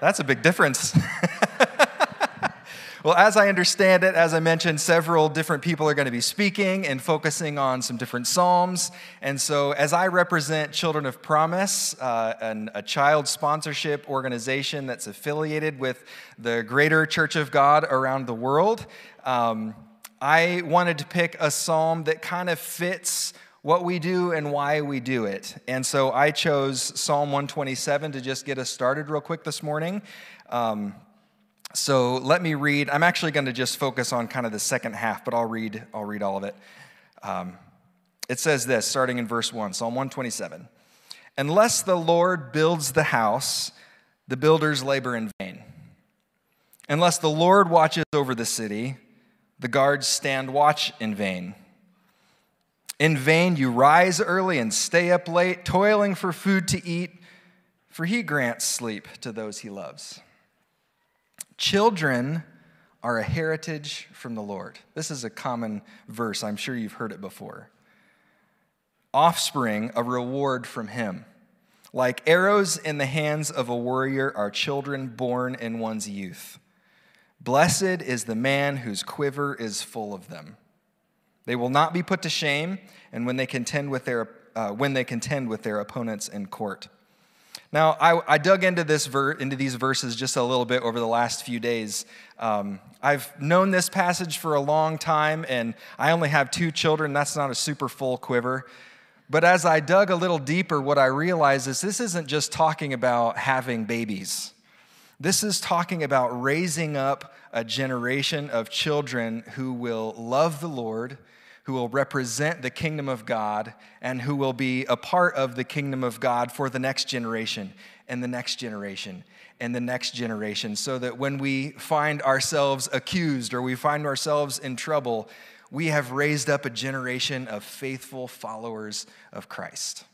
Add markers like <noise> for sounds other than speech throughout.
That's a big difference. <laughs> well, as I understand it, as I mentioned, several different people are going to be speaking and focusing on some different Psalms. And so, as I represent Children of Promise, uh, an, a child sponsorship organization that's affiliated with the greater Church of God around the world, um, I wanted to pick a psalm that kind of fits what we do and why we do it. And so I chose Psalm 127 to just get us started real quick this morning. Um, so let me read. I'm actually going to just focus on kind of the second half, but I'll read. I'll read all of it. Um, it says this, starting in verse one, Psalm 127. Unless the Lord builds the house, the builders labor in vain. Unless the Lord watches over the city, the guards stand watch in vain. In vain you rise early and stay up late, toiling for food to eat, for he grants sleep to those he loves. Children are a heritage from the Lord. This is a common verse. I'm sure you've heard it before. Offspring, a reward from him. Like arrows in the hands of a warrior are children born in one's youth. Blessed is the man whose quiver is full of them. They will not be put to shame, and when they contend with their, uh, when they contend with their opponents in court. Now, I, I dug into, this ver- into these verses just a little bit over the last few days. Um, I've known this passage for a long time, and I only have two children. That's not a super full quiver. But as I dug a little deeper, what I realized is this isn't just talking about having babies. This is talking about raising up a generation of children who will love the Lord, who will represent the kingdom of God and who will be a part of the kingdom of God for the next generation and the next generation and the next generation, so that when we find ourselves accused or we find ourselves in trouble, we have raised up a generation of faithful followers of Christ.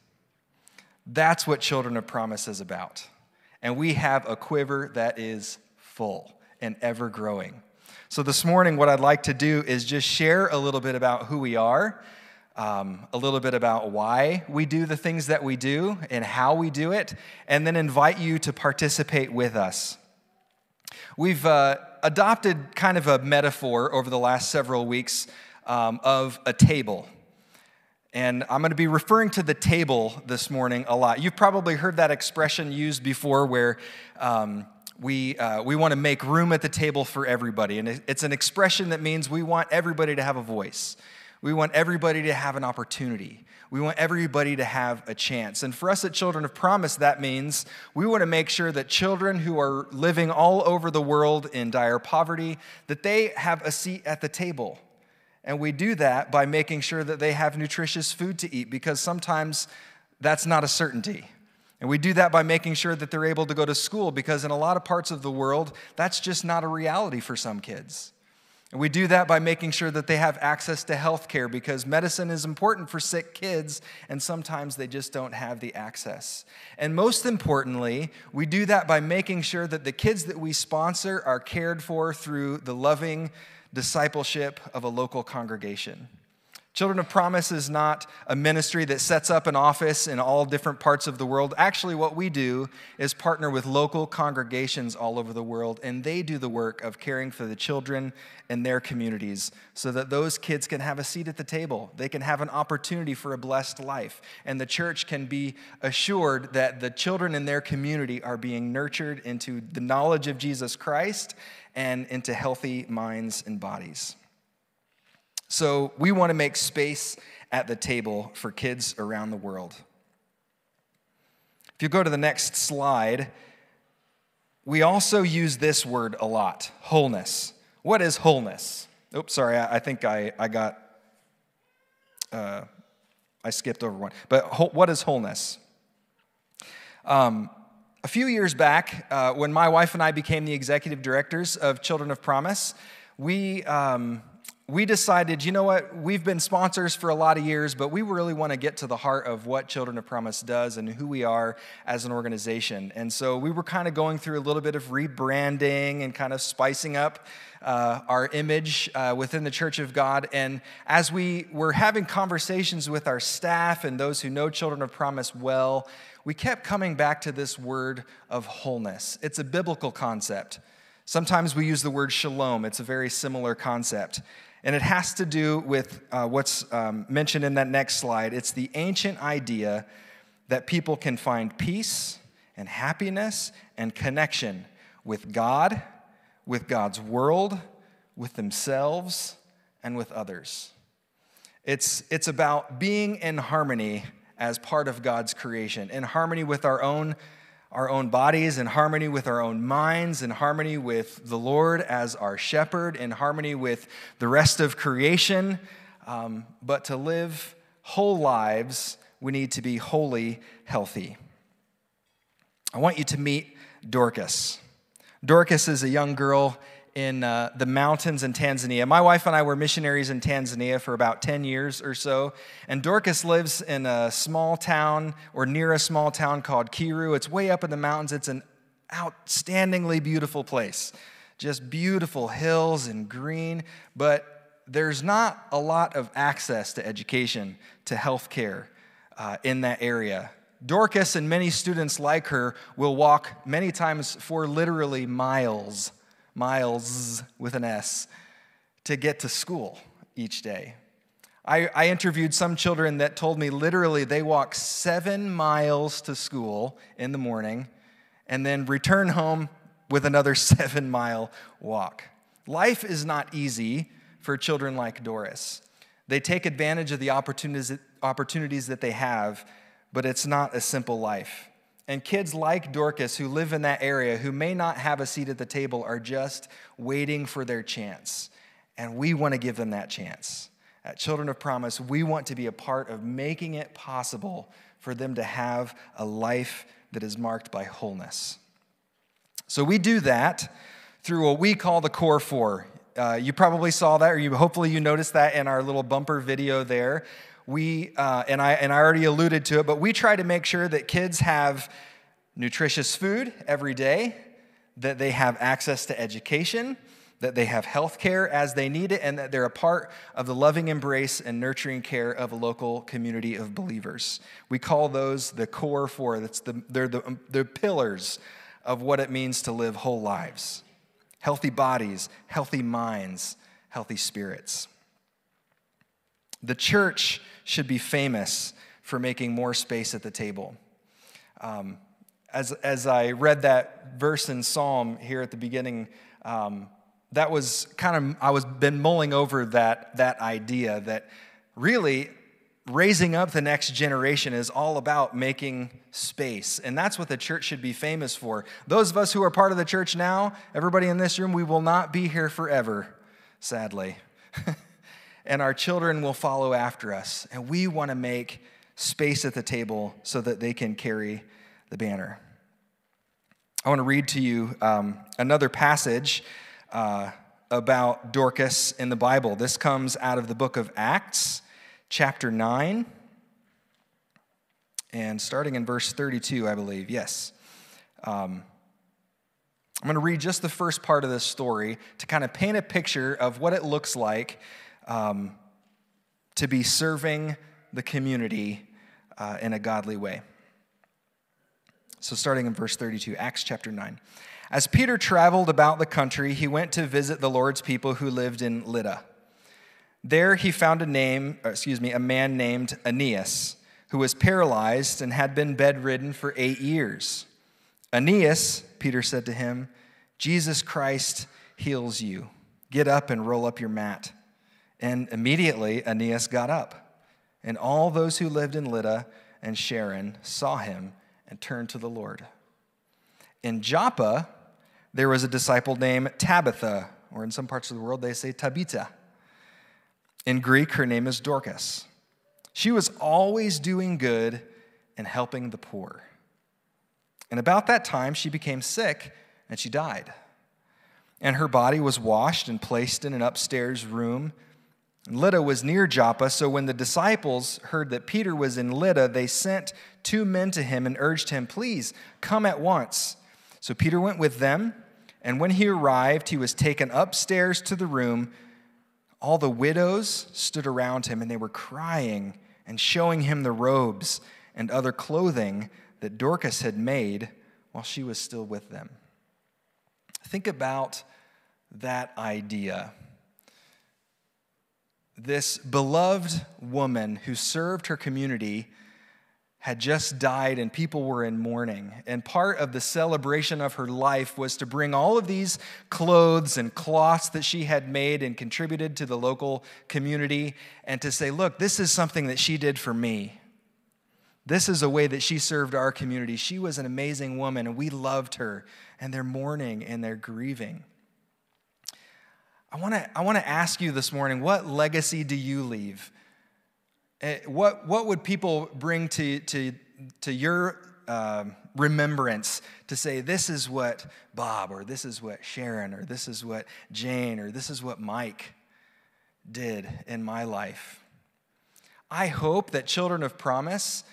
That's what Children of Promise is about. And we have a quiver that is full and ever growing. So, this morning, what I'd like to do is just share a little bit about who we are, um, a little bit about why we do the things that we do and how we do it, and then invite you to participate with us. We've uh, adopted kind of a metaphor over the last several weeks um, of a table. And I'm going to be referring to the table this morning a lot. You've probably heard that expression used before where um, we, uh, we want to make room at the table for everybody. And it's an expression that means we want everybody to have a voice. We want everybody to have an opportunity. We want everybody to have a chance. And for us at Children of Promise, that means we want to make sure that children who are living all over the world in dire poverty, that they have a seat at the table. And we do that by making sure that they have nutritious food to eat because sometimes that's not a certainty. And we do that by making sure that they're able to go to school because in a lot of parts of the world, that's just not a reality for some kids. And we do that by making sure that they have access to health care because medicine is important for sick kids and sometimes they just don't have the access. And most importantly, we do that by making sure that the kids that we sponsor are cared for through the loving discipleship of a local congregation. Children of Promise is not a ministry that sets up an office in all different parts of the world. Actually, what we do is partner with local congregations all over the world, and they do the work of caring for the children in their communities so that those kids can have a seat at the table. They can have an opportunity for a blessed life, and the church can be assured that the children in their community are being nurtured into the knowledge of Jesus Christ and into healthy minds and bodies. So we want to make space at the table for kids around the world. If you go to the next slide, we also use this word a lot wholeness. What is wholeness? Oops, sorry, I, I think I, I got, uh, I skipped over one. But what is wholeness? Um, a few years back, uh, when my wife and I became the executive directors of Children of Promise, we um, we decided, you know what, we've been sponsors for a lot of years, but we really want to get to the heart of what Children of Promise does and who we are as an organization. And so we were kind of going through a little bit of rebranding and kind of spicing up uh, our image uh, within the Church of God. And as we were having conversations with our staff and those who know Children of Promise well, we kept coming back to this word of wholeness. It's a biblical concept. Sometimes we use the word shalom, it's a very similar concept. And it has to do with uh, what's um, mentioned in that next slide. It's the ancient idea that people can find peace and happiness and connection with God, with God's world, with themselves, and with others. It's, it's about being in harmony as part of God's creation, in harmony with our own, our own bodies, in harmony with our own minds, in harmony with the Lord as our shepherd, in harmony with the rest of creation. Um, but to live whole lives, we need to be wholly healthy. I want you to meet Dorcas. Dorcas is a young girl in uh, the mountains in Tanzania. My wife and I were missionaries in Tanzania for about 10 years or so. And Dorcas lives in a small town or near a small town called Kiru. It's way up in the mountains. It's an outstandingly beautiful place. Just beautiful hills and green, but there's not a lot of access to education, to health care uh, in that area. Dorcas and many students like her will walk many times for literally miles miles with an S to get to school each day. I, I, interviewed some children that told me literally they walk seven miles to school in the morning and then return home with another <laughs> seven mile walk. Life is not easy for children like Dorcas. They take advantage of the opportunities, opportunities that they have, but it's not a simple life. And kids like Dorcas who live in that area who may not have a seat at the table are just waiting for their chance. And we want to give them that chance. At Children of Promise, we want to be a part of making it possible for them to have a life that is marked by wholeness. So we do that through what we call the Core Four. Uh, you probably saw that, or you, hopefully you noticed that in our little bumper video there we, uh, and, I, and I already alluded to it, but we try to make sure that kids have nutritious food every day, that they have access to education, that they have health care as they need it, and that they're a part of the loving embrace and nurturing care of a local community of believers. We call those the core four. That's the, they're the, the pillars of what it means to live whole lives healthy bodies, healthy minds, healthy spirits. The church should be famous for making more space at the table. Um, as, as I read that verse in Psalm here at the beginning, um, that was kind of, I was been mulling over that, that idea that really raising up the next generation is all about making space. And that's what the church should be famous for. Those of us who are part of the church now, everybody in this room, we will not be here forever, sadly. <laughs> and our children will follow after us. And we want to make space at the table so that they can carry the banner. I want to read to you um, another passage uh, about Dorcas in the Bible. This comes out of the book of Acts, chapter 9, and starting in verse 32, I believe. Yes. Um, I'm going to read just the first part of this story to kind of paint a picture of what it looks like um, to be serving the community uh, in a godly way. So, starting in verse 32, Acts chapter 9. As Peter traveled about the country, he went to visit the Lord's people who lived in Lydda. There he found a name, excuse me, a man named Aeneas, who was paralyzed and had been bedridden for eight years. Aeneas, Peter said to him, Jesus Christ heals you. Get up and roll up your mat. And immediately Aeneas got up, and all those who lived in Lydda and Sharon saw him and turned to the Lord. In Joppa, there was a disciple named Tabitha, or in some parts of the world, they say Tabitha. In Greek, her name is Dorcas. She was always doing good and helping the poor. And about that time, she became sick and she died. And her body was washed and placed in an upstairs room Lydda was near Joppa, so when the disciples heard that Peter was in Lydda, they sent two men to him and urged him, Please come at once. So Peter went with them, and when he arrived, he was taken upstairs to the room. All the widows stood around him, and they were crying and showing him the robes and other clothing that Dorcas had made while she was still with them. Think about that idea. This beloved woman who served her community had just died and people were in mourning. And part of the celebration of her life was to bring all of these clothes and cloths that she had made and contributed to the local community and to say, look, this is something that she did for me. This is a way that she served our community. She was an amazing woman and we loved her. And they're mourning and they're grieving. I want to I want to ask you this morning what legacy do you leave? Eh, what, what would people bring to, to, to your uh, remembrance to say, this is what Bob, or this is what Sharon, or this is what Jane, or this is what Mike did in my life? I hope that Children of Promise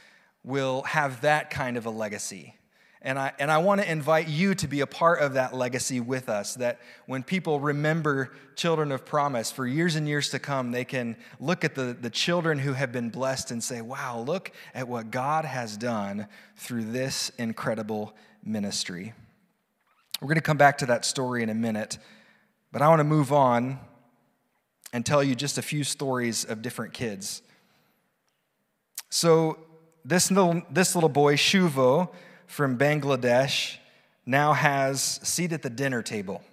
will have that kind of a legacy. And I, and I want to invite you to be a part of that legacy with us. That when people remember children of promise for years and years to come, they can look at the, the children who have been blessed and say, wow, look at what God has done through this incredible ministry. We're going to come back to that story in a minute, but I want to move on and tell you just a few stories of different kids. So, this little, this little boy, Shuvo, from Bangladesh now has a seat at the dinner table.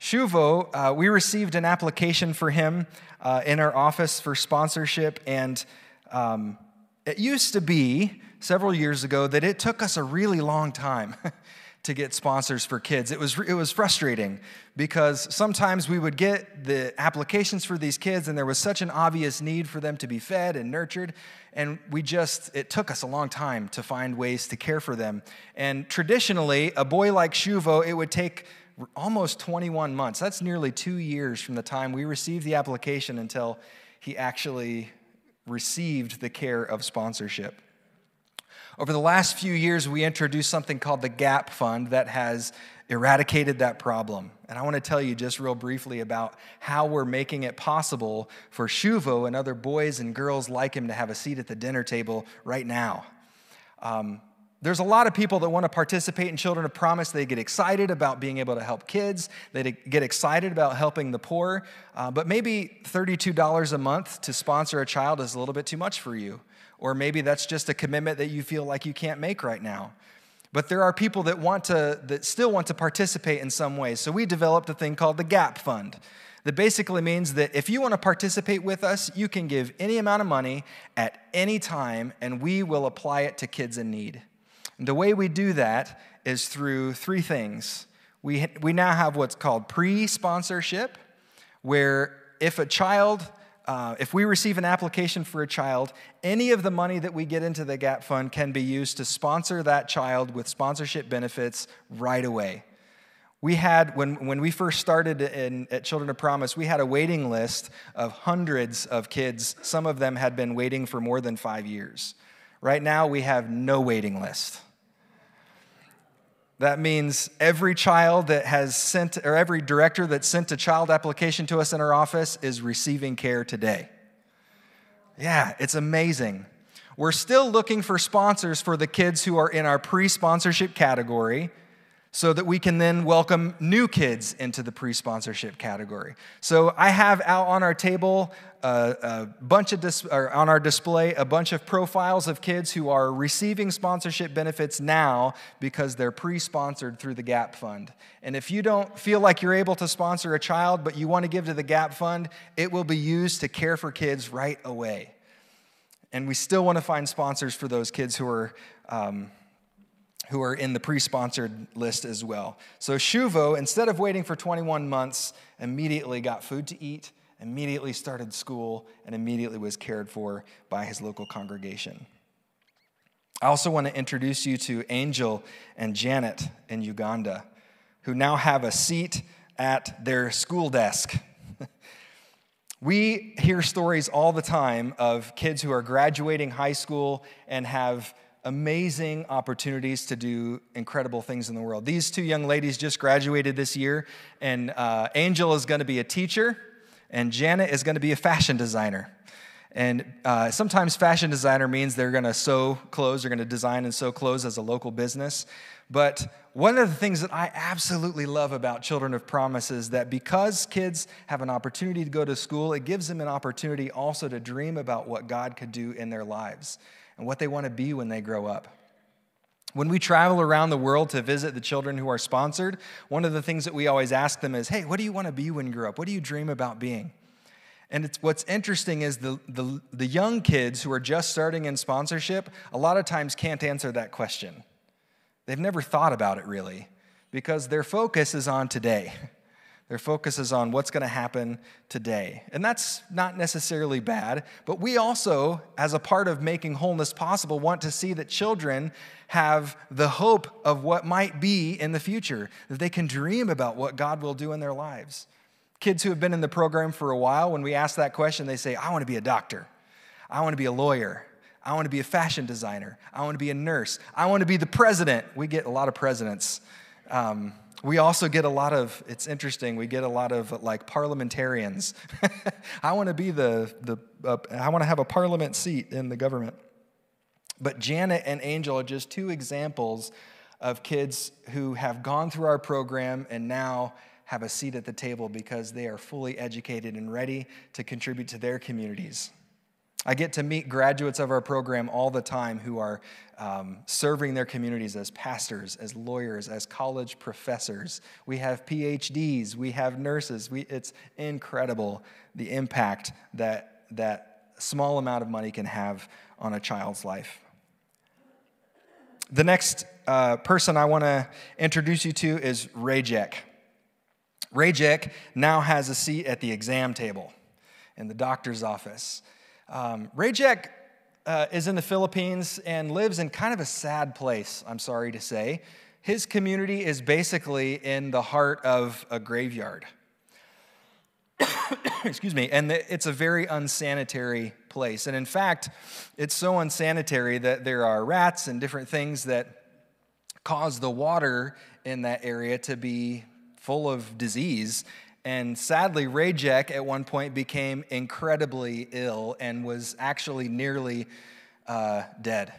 Shuvo, uh, we received an application for him uh, in our office for sponsorship, and um, it used to be several years ago that it took us a really long time <laughs> to get sponsors for kids. It was, it was frustrating because sometimes we would get the applications for these kids, and there was such an obvious need for them to be fed and nurtured. And we just, it took us a long time to find ways to care for them. And traditionally, a boy like Shuvo, it would take almost 21 months. That's nearly two years from the time we received the application until he actually received the care of sponsorship. Over the last few years, we introduced something called the GAP Fund that has eradicated that problem. And I want to tell you just real briefly about how we're making it possible for Shuvo and other boys and girls like him to have a seat at the dinner table right now. Um, there's a lot of people that want to participate in Children of Promise. They get excited about being able to help kids. They get excited about helping the poor. Uh, but maybe $32 a month to sponsor a child is a little bit too much for you. Or maybe that's just a commitment that you feel like you can't make right now. But there are people that want to that still want to participate in some way. So we developed a thing called the Gap Fund. That basically means that if you want to participate with us, you can give any amount of money at any time and we will apply it to kids in need. And the way we do that is through three things. We, we now have what's called pre sponsorship, where if a child uh, if we receive an application for a child, any of the money that we get into the GAP fund can be used to sponsor that child with sponsorship benefits right away. We had, when, when we first started in, at Children of Promise, we had a waiting list of hundreds of kids. Some of them had been waiting for more than five years. Right now, we have no waiting list. That means every child that has sent, or every director that sent a child application to us in our office is receiving care today. Yeah, it's amazing. We're still looking for sponsors for the kids who are in our pre sponsorship category so that we can then welcome new kids into the pre sponsorship category. So I have out on our table a, a bunch of dis- on our display a bunch of profiles of kids who are receiving sponsorship benefits now because they're pre-sponsored through the Gap Fund. And if you don't feel like you're able to sponsor a child but you want to give to the Gap Fund, it will be used to care for kids right away. And we still want to find sponsors for those kids who are um, who are in the pre sponsored list as well. So Shuvo, instead of waiting for 21 months, immediately got food to eat, immediately started school, and immediately was cared for by his local congregation. I also want to introduce you to Angel and Janet in Uganda, who now have a seat at their school desk. <laughs> we hear stories all the time of kids who are graduating high school and have amazing opportunities to do incredible things in the world. These two young ladies just graduated this year, and uh, Angel is going to be a teacher, and Janet is going to be a fashion designer. And uh, sometimes fashion designer means they're going to sew clothes, they're going to design and sew clothes as a local business. But one of the things that I absolutely love about Children of Promise is that because kids have an opportunity to go to school, it gives them an opportunity also to dream about what God could do in their lives and what they want to be when they grow up. When we travel around the world to visit the children who are sponsored, one of the things that we always ask them is, Hey, what do you want to be when you grow up? What do you dream about being? And it's, what's interesting is the, the, the young kids who are just starting in sponsorship, a lot of times can't answer that question. They've never thought about it really because their focus is on today. <laughs> Their focus is on what's going to happen today. And that's not necessarily bad, but we also, as a part of making wholeness possible, want to see that children have the hope of what might be in the future, that they can dream about what God will do in their lives. Kids who have been in the program for a while, when we ask that question, they say, I want to be a doctor, I want to be a lawyer. I want to be a fashion designer. I want to be a nurse. I want to be the president. We get a lot of presidents. Um, we also get a lot of, it's interesting, we get a lot of like parliamentarians. <laughs> I want to be the, the uh, I want to have a parliament seat in the government. But Janet and Angel are just two examples of kids who have gone through our program and now have a seat at the table because they are fully educated and ready to contribute to their communities. I get to meet graduates of our program all the time who are um, serving their communities as pastors, as lawyers, as college professors. We have PhDs, we have nurses. We, it's incredible the impact that that small amount of money can have on a child's life. The next uh, person I want to introduce you to is Rajek. Rajek now has a seat at the exam table in the doctor's office. Um, Rajek uh, is in the Philippines and lives in kind of a sad place, I'm sorry to say. His community is basically in the heart of a graveyard. <coughs> Excuse me, and it's a very unsanitary place. And in fact, it's so unsanitary that there are rats and different things that cause the water in that area to be full of disease and sadly, Rajek at one point became incredibly ill and was actually nearly uh, dead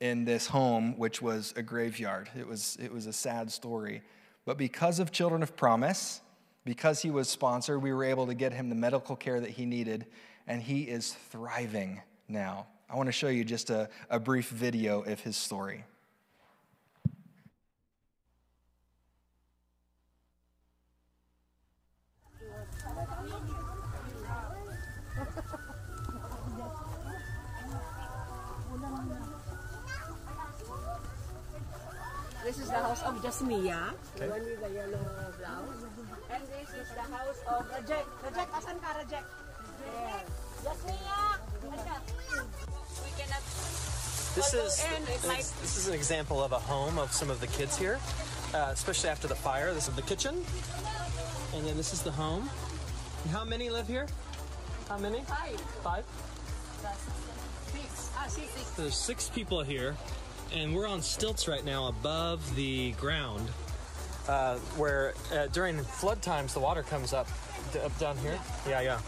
in this home, which was a graveyard. It was, it was a sad story. But because of Children of Promise, because he was sponsored, we were able to get him the medical care that he needed, and he is thriving now. I want to show you just a, a brief video of his story. The house of Jasmia, okay. the one with the yellow blouse. And this is the house of Rajek. Rajek, asan ka, Rajek? Jasmia! We cannot... This is, this is an example of a home of some of the kids here, uh, especially after the fire. This is the kitchen, and then this is the home. And how many live here? How many? Five. Five? Six. Ah, six. There's six people here and we're on stilts right now above the ground, uh, where uh, during flood times the water comes up, up down here. Yeah, yeah.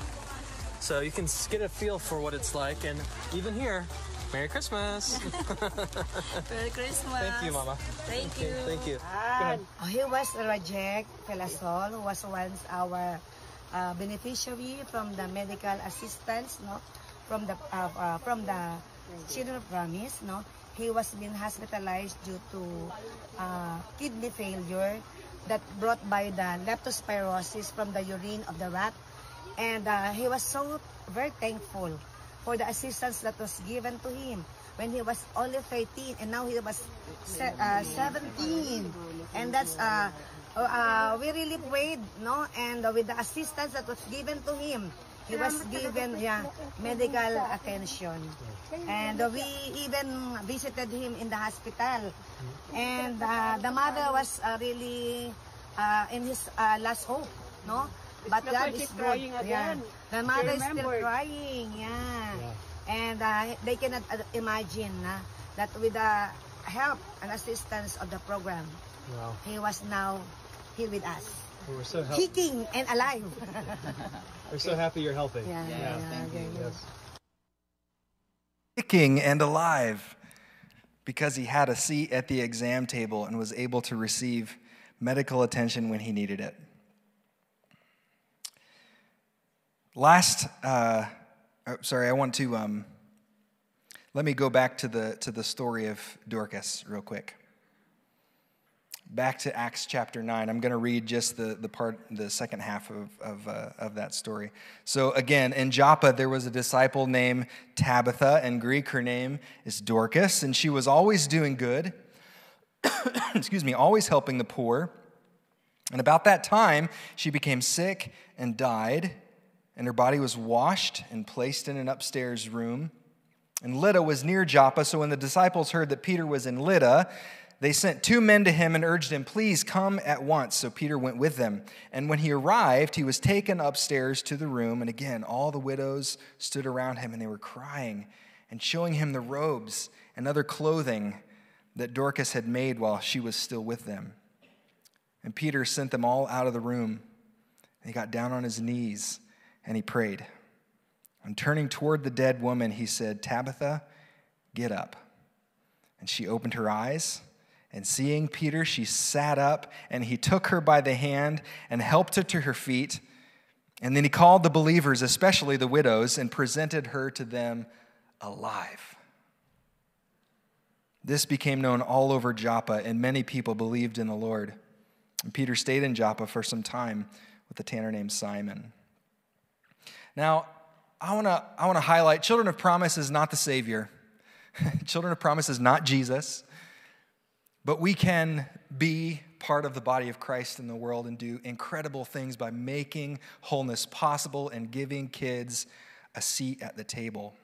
So you can get a feel for what it's like, and even here, Merry Christmas. <laughs> <laughs> Merry Christmas. Thank you, Mama. Thank you. Thank you. Oh, he was Rajek Pelasol, who was once our uh, beneficiary from the medical assistance, no, from the uh, uh, from the Children of Promise, no. he was being hospitalized due to uh, kidney failure that brought by the leptospirosis from the urine of the rat. And uh, he was so very thankful for the assistance that was given to him when he was only 13 and now he was uh, 17. And that's, uh, uh, we really prayed, no? And with the assistance that was given to him, he was given yeah, medical attention. And uh, we even visited him in the hospital. And uh, the mother was uh, really uh, in his uh, last hope, no? But God is good. Yeah. The mother is still crying, yeah. And uh, they cannot imagine uh, that with the help and assistance of the program, wow. he was now here with us. We were so kicking and alive. <laughs> we're so happy you're healthy. Yeah, yeah, yeah, yeah, yeah. Yes. kicking and alive because he had a seat at the exam table and was able to receive medical attention when he needed it. Last, uh, oh, sorry, I want to um, let me go back to the to the story of Dorcas real quick. Back to Acts chapter nine. I'm going to read just the the part, the second half of of, uh, of that story. So again, in Joppa there was a disciple named Tabitha. In Greek, her name is Dorcas, and she was always doing good. <coughs> excuse me, always helping the poor. And about that time, she became sick and died and her body was washed and placed in an upstairs room. And Lydda was near Joppa, so when the disciples heard that Peter was in Lydda, they sent two men to him and urged him, Please come at once. So Peter went with them. And when he arrived, he was taken upstairs to the room. And again, all the widows stood around him and they were crying and showing him the robes and other clothing that Dorcas had made while she was still with them. And Peter sent them all out of the room. And he got down on his knees and he prayed. And turning toward the dead woman, he said, Tabitha, get up. And she opened her eyes. And seeing Peter, she sat up, and he took her by the hand and helped her to her feet. And then he called the believers, especially the widows, and presented her to them alive. This became known all over Joppa, and many people believed in the Lord. And Peter stayed in Joppa for some time with a tanner named Simon. Now, I want to I want to highlight Children of Promise is not the Savior. <laughs> Children of Promise is not Jesus. But we can be part of the body of Christ in the world and do incredible things by making wholeness possible and giving kids a seat at the table.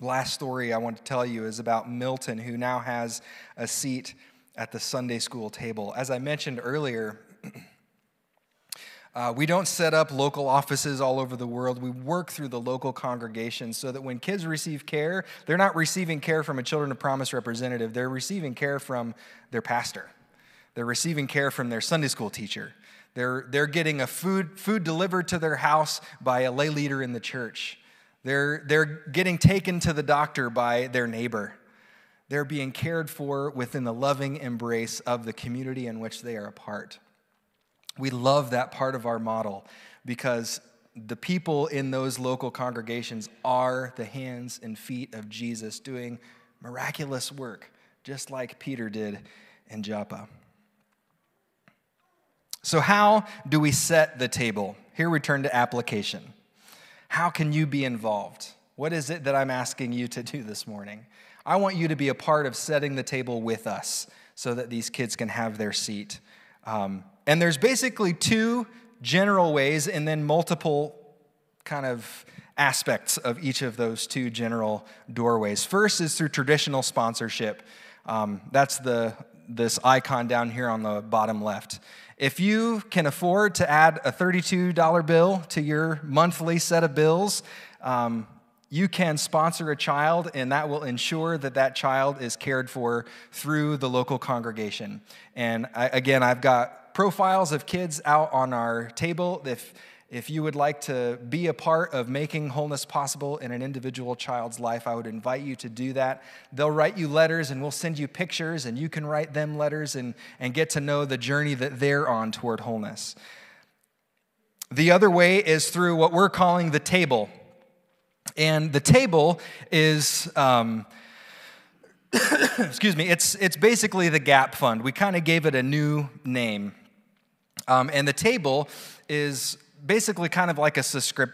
Last story I want to tell you is about Milton, who now has a seat at the Sunday school table. As I mentioned earlier, <clears throat> uh, we don't set up local offices all over the world. We work through the local congregations so that when kids receive care, they're not receiving care from a Children of Promise representative, they're receiving care from their pastor. They're receiving care from their Sunday school teacher. They're, they're getting a food, food delivered to their house by a lay leader in the church. They're, they're getting taken to the doctor by their neighbor. They're being cared for within the loving embrace of the community in which they are a part. We love that part of our model because the people in those local congregations are the hands and feet of Jesus doing miraculous work, just like Peter did in Joppa. So, how do we set the table? Here we turn to application. How can you be involved? What is it that I'm asking you to do this morning? I want you to be a part of setting the table with us so that these kids can have their seat. Um, and there's basically two general ways and then multiple kind of aspects of each of those two general doorways. First is through traditional sponsorship. Um, that's the this icon down here on the bottom left. If you can afford to add a $32 bill to your monthly set of bills, um, you can sponsor a child, and that will ensure that that child is cared for through the local congregation. And I, again, I've got profiles of kids out on our table. If, if you would like to be a part of making wholeness possible in an individual child's life, I would invite you to do that. They'll write you letters and we'll send you pictures, and you can write them letters and, and get to know the journey that they're on toward wholeness. The other way is through what we're calling the table. And the table is. Um, <coughs> excuse me, it's, it's basically the GAP Fund. We kind of gave it a new name. Um, and the table is basically kind of like a,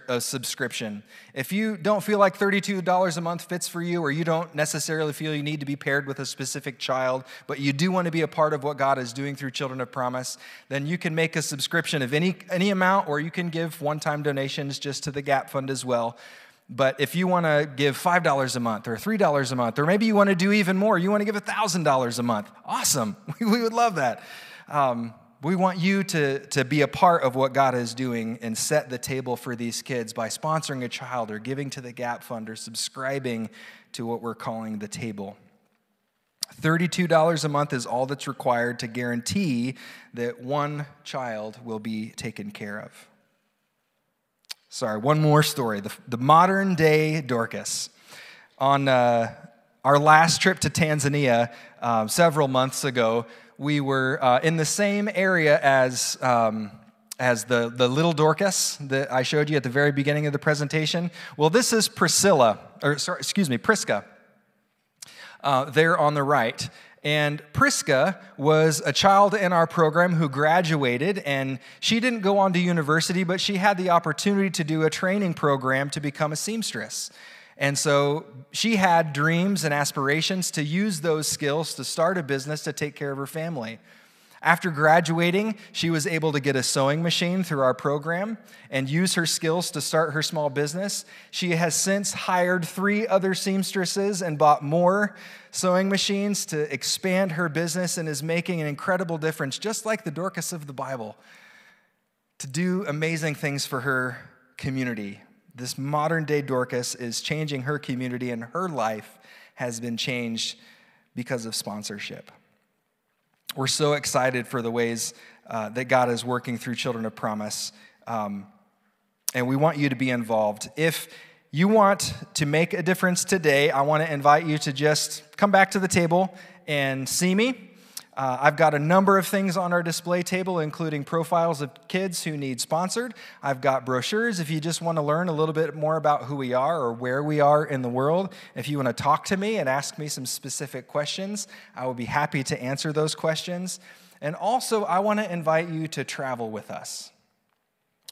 a, subscription. If you don't feel like $32 a month fits for you, or you don't necessarily feel you need to be paired with a specific child, but you do want to be a part of what God is doing through Children of Promise, then you can make a subscription of any, any amount, or you can give one time donations just to the GAP Fund as well. But if you want to give $5 a month or $3 a month, or maybe you want to do even more, you want to give $1,000 a month, awesome. <laughs> We would love that. Um, we want you to, to be a part of what God is doing and set the table for these kids by sponsoring a child or giving to the Gap Fund or subscribing to what we're calling the table. $32 a month is all that's required to guarantee that one child will be taken care of. Sorry, one more story. The, the modern day Dorcas. On uh, our last trip to Tanzania uh, several months ago, we were uh, in the same area as. Um, as the, the little Dorcas that I showed you at the very beginning of the presentation. Well, this is Priscilla, or sorry, excuse me, Prisca, uh, there on the right. And Prisca was a child in our program who graduated, and she didn't go on to university, but she had the opportunity to do a training program to become a seamstress. And so she had dreams and aspirations to use those skills to start a business to take care of her family. After graduating, she was able to get a sewing machine through our program and use her skills to start her small business. She has since hired three other seamstresses and bought more sewing machines to expand her business and is making an incredible difference, just like the Dorcas of the Bible, to do amazing things for her community. This modern day Dorcas is changing her community, and her life has been changed because of sponsorship. We're so excited for the ways uh, that God is working through Children of Promise. Um, and we want you to be involved. If you want to make a difference today, I want to invite you to just come back to the table and see me. Uh, I've got a number of things on our display table, including profiles of kids who need sponsored. I've got brochures if you just want to learn a little bit more about who we are or where we are in the world. If you want to talk to me and ask me some specific questions, I will be happy to answer those questions. And also, I want to invite you to travel with us.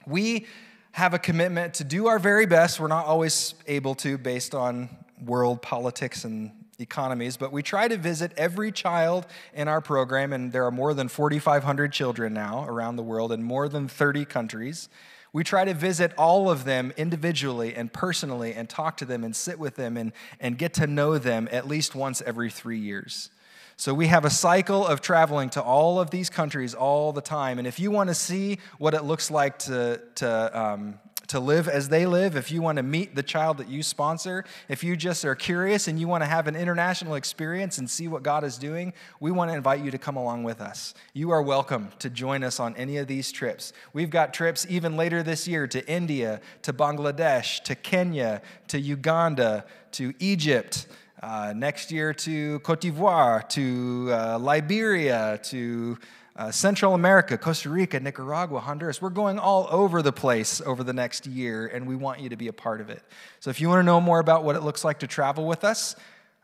We have a commitment to do our very best. We're not always able to based on world politics and economies, but we try to visit every child in our program, and there are more than 4,500 children now around the world in more than 30 countries. We try to visit all of them individually and personally and talk to them and sit with them and, and get to know them at least once every three years. So we have a cycle of traveling to all of these countries all the time. And if you want to see what it looks like to, to um, to live as they live, if you want to meet the child that you sponsor, if you just are curious and you want to have an international experience and see what God is doing, we want to invite you to come along with us. You are welcome to join us on any of these trips. We've got trips even later this year to India, to Bangladesh, to Kenya, to Uganda, to Egypt. Uh, next year to Cote d'Ivoire, to uh, Liberia, to uh, Central America, Costa Rica, Nicaragua, Honduras. We're going all over the place over the next year, and we want you to be a part of it. So if you want to know more about what it looks like to travel with us,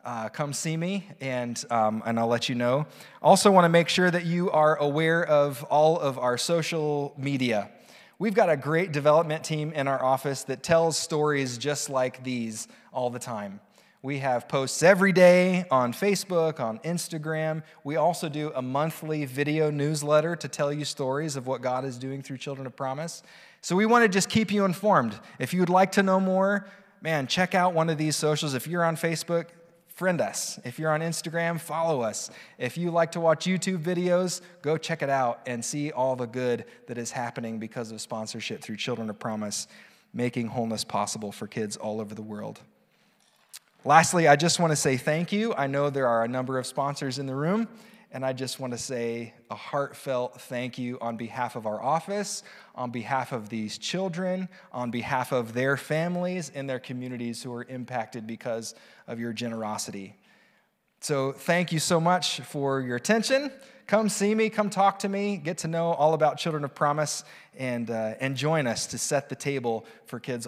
uh, come see me, and, um, and I'll let you know. Also, want to make sure that you are aware of all of our social media. We've got a great development team in our office that tells stories just like these all the time. We have posts every day on Facebook, on Instagram. We also do a monthly video newsletter to tell you stories of what God is doing through Children of Promise. So we want to just keep you informed. If you would like to know more, man, check out one of these socials. If you're on Facebook, friend us. If you're on Instagram, follow us. If you like to watch YouTube videos, go check it out and see all the good that is happening because of sponsorship through Children of Promise, making wholeness possible for kids all over the world. Lastly, I just want to say thank you. I know there are a number of sponsors in the room, and I just want to say a heartfelt thank you on behalf of our office, on behalf of these children, on behalf of their families and their communities who are impacted because of your generosity. So, thank you so much for your attention. Come see me, come talk to me, get to know all about Children of Promise, and, uh, and join us to set the table for kids